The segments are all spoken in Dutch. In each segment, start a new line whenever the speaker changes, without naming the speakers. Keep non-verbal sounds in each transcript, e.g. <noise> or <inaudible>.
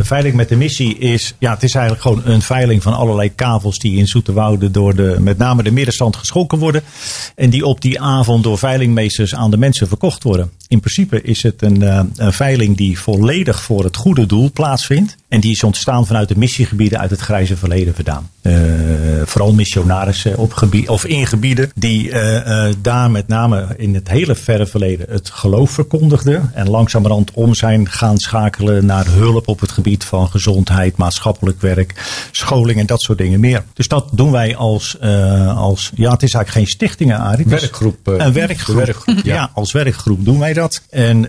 Een veiling met de missie is, ja, het is eigenlijk gewoon een veiling van allerlei kavels die in Zoeterwoude door de, met name de middenstand geschonken worden. En die op die avond door veilingmeesters aan de mensen verkocht worden. In principe is het een, uh, een veiling die volledig voor het goede doel plaatsvindt. En die is ontstaan vanuit de missiegebieden uit het grijze verleden vandaan. Uh, vooral missionarissen op gebied, of in gebieden die uh, daar met name in het hele verre verleden het geloof verkondigden. En langzamerhand om zijn gaan schakelen naar hulp op het gebied van gezondheid, maatschappelijk werk, scholing en dat soort dingen meer. Dus dat doen wij als, als ja, het is eigenlijk geen stichtingen, Arie.
Werkgroep.
een werkgroep. werkgroep ja. ja. als werkgroep doen wij dat. En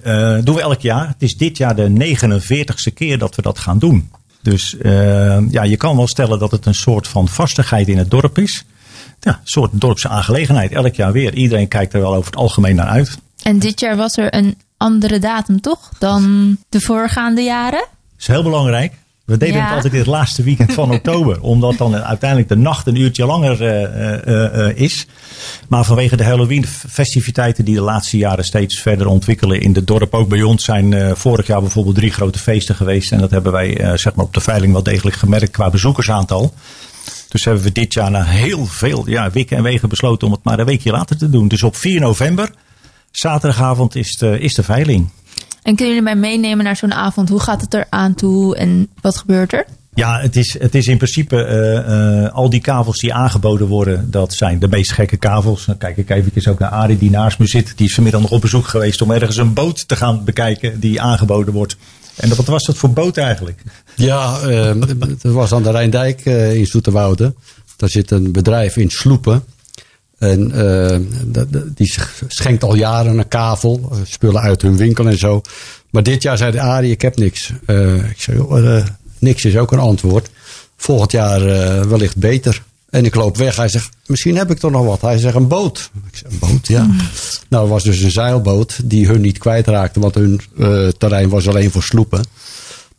doen we elk jaar. Het is dit jaar de 49ste keer dat we dat gaan doen. Dus uh, ja, je kan wel stellen dat het een soort van vastigheid in het dorp is. Ja, een soort dorpse aangelegenheid. Elk jaar weer. Iedereen kijkt er wel over het algemeen naar uit.
En dit jaar was er een andere datum, toch? Dan de voorgaande jaren?
Dat is heel belangrijk. We deden ja. het altijd in het laatste weekend van oktober. <laughs> omdat dan uiteindelijk de nacht een uurtje langer uh, uh, uh, is. Maar vanwege de Halloween festiviteiten die de laatste jaren steeds verder ontwikkelen in het dorp. Ook bij ons zijn vorig jaar bijvoorbeeld drie grote feesten geweest. En dat hebben wij zeg maar op de veiling wel degelijk gemerkt qua bezoekersaantal. Dus hebben we dit jaar na heel veel ja, wikken en wegen besloten om het maar een weekje later te doen. Dus op 4 november, zaterdagavond, is de, is de veiling.
En kunnen jullie mij meenemen naar zo'n avond? Hoe gaat het er aan toe en wat gebeurt er?
Ja, het is, het is in principe uh, uh, al die kavels die aangeboden worden, dat zijn de meest gekke kavels. Dan kijk ik even ook naar Arie die naast me zit. Die is vanmiddag nog op bezoek geweest om ergens een boot te gaan bekijken die aangeboden wordt. En wat was dat voor boot eigenlijk?
Ja, uh, het was aan de Rijndijk in Zoeterwoude. Daar zit een bedrijf in Sloepen. En uh, die schenkt al jaren een kavel, spullen uit hun winkel en zo. Maar dit jaar zei de Arie, ik heb niks. Uh, ik zei, niks is ook een antwoord. Volgend jaar wellicht beter. En ik loop weg. Hij zegt, misschien heb ik toch nog wat. Hij zegt, een boot. Ik zeg, een boot, ja. Nou, het was dus een zeilboot die hun niet kwijtraakte. Want hun terrein was alleen voor sloepen.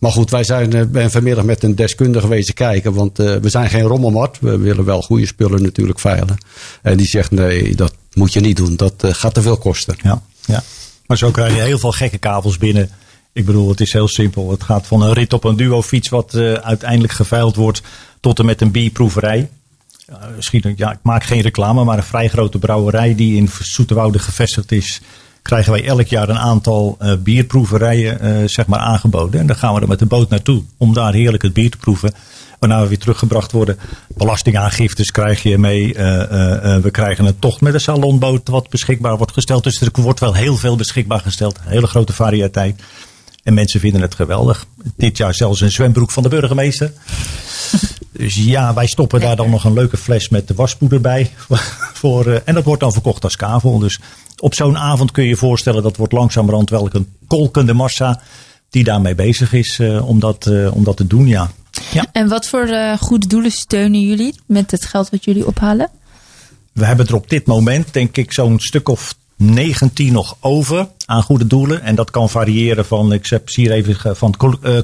Maar goed, wij zijn uh, ben vanmiddag met een deskundige geweest kijken. Want uh, we zijn geen rommelmart. We willen wel goede spullen natuurlijk veilen. En die zegt nee, dat moet je niet doen. Dat uh, gaat te veel kosten.
Ja, ja. Maar zo krijg je heel veel gekke kabels binnen. Ik bedoel, het is heel simpel. Het gaat van een rit op een duo-fiets wat uiteindelijk geveild wordt. Tot en met een bierproeverij. misschien, ja, ik maak geen reclame, maar een vrij grote brouwerij die in Zoeterwoude gevestigd is krijgen wij elk jaar een aantal uh, bierproeverijen uh, zeg maar aangeboden. En dan gaan we er met de boot naartoe om daar heerlijk het bier te proeven. Waarna we weer teruggebracht worden. Belastingaangiftes krijg je mee. Uh, we krijgen een tocht met een salonboot wat beschikbaar wordt gesteld. Dus er wordt wel heel veel beschikbaar gesteld. Een hele grote variëteit. En mensen vinden het geweldig. Dit jaar zelfs een zwembroek van de burgemeester. <laughs> Dus ja, wij stoppen daar dan nog een leuke fles met de waspoeder bij. <laughs> Voor, en dat wordt dan verkocht als kavel. Dus op zo'n avond kun je je voorstellen dat wordt langzamerhand wel een kolkende massa die daarmee bezig is uh, om, dat, uh, om dat te doen, ja. ja.
En wat voor goede doelen steunen jullie met het geld wat jullie ophalen?
We hebben er op dit moment denk ik zo'n stuk of 19 nog over aan goede doelen. En dat kan variëren van, ik heb hier even van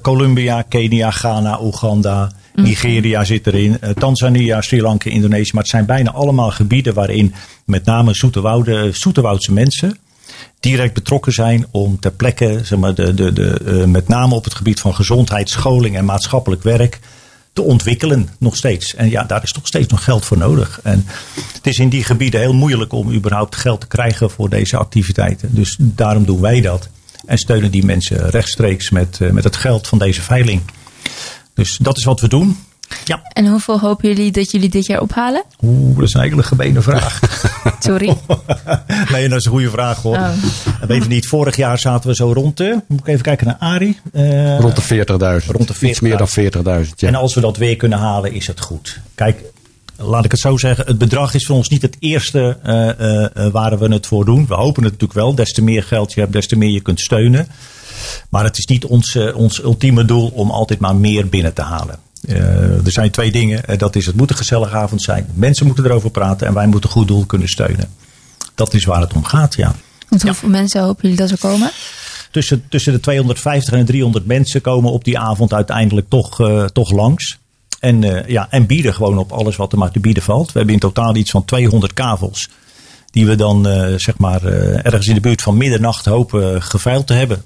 Colombia, Kenia, Ghana, Oeganda, mhm. Nigeria zit erin, Tanzania, Sri Lanka, Indonesië. Maar het zijn bijna allemaal gebieden waarin met name Zoeterwoude, Zoeterwoudse mensen direct betrokken zijn om ter plekke, zeg maar, de, de, de, met name op het gebied van gezondheid, scholing en maatschappelijk werk, te ontwikkelen nog steeds. En ja, daar is toch steeds nog geld voor nodig. En het is in die gebieden heel moeilijk om überhaupt geld te krijgen voor deze activiteiten. Dus daarom doen wij dat. En steunen die mensen rechtstreeks met, uh, met het geld van deze veiling. Dus dat is wat we doen. Ja.
En hoeveel hopen jullie dat jullie dit jaar ophalen?
Oeh, dat is een hele gemene vraag. <laughs>
Sorry. <laughs>
nee, dat is een goede vraag hoor. Oh. Weet je niet, vorig jaar zaten we zo rond de, moet ik even kijken naar Ari.
Uh, rond de 40.000. Rond de 40.000. Iets meer dan 40.000. Ja.
En als we dat weer kunnen halen, is het goed. Kijk, laat ik het zo zeggen, het bedrag is voor ons niet het eerste uh, uh, waar we het voor doen. We hopen het natuurlijk wel. Des te meer geld je hebt, des te meer je kunt steunen. Maar het is niet ons, ons ultieme doel om altijd maar meer binnen te halen. Uh, er zijn twee dingen. Uh, dat is, het moet een gezellige avond zijn. Mensen moeten erover praten en wij moeten goed doel kunnen steunen. Dat is waar het om gaat, ja.
Want hoeveel ja. mensen hopen jullie dat er komen?
Tussen, tussen de 250 en 300 mensen komen op die avond uiteindelijk toch, uh, toch langs. En, ja, en bieden gewoon op alles wat er maar te bieden valt. We hebben in totaal iets van 200 kavels. Die we dan zeg maar ergens in de buurt van middernacht hopen geveild te hebben.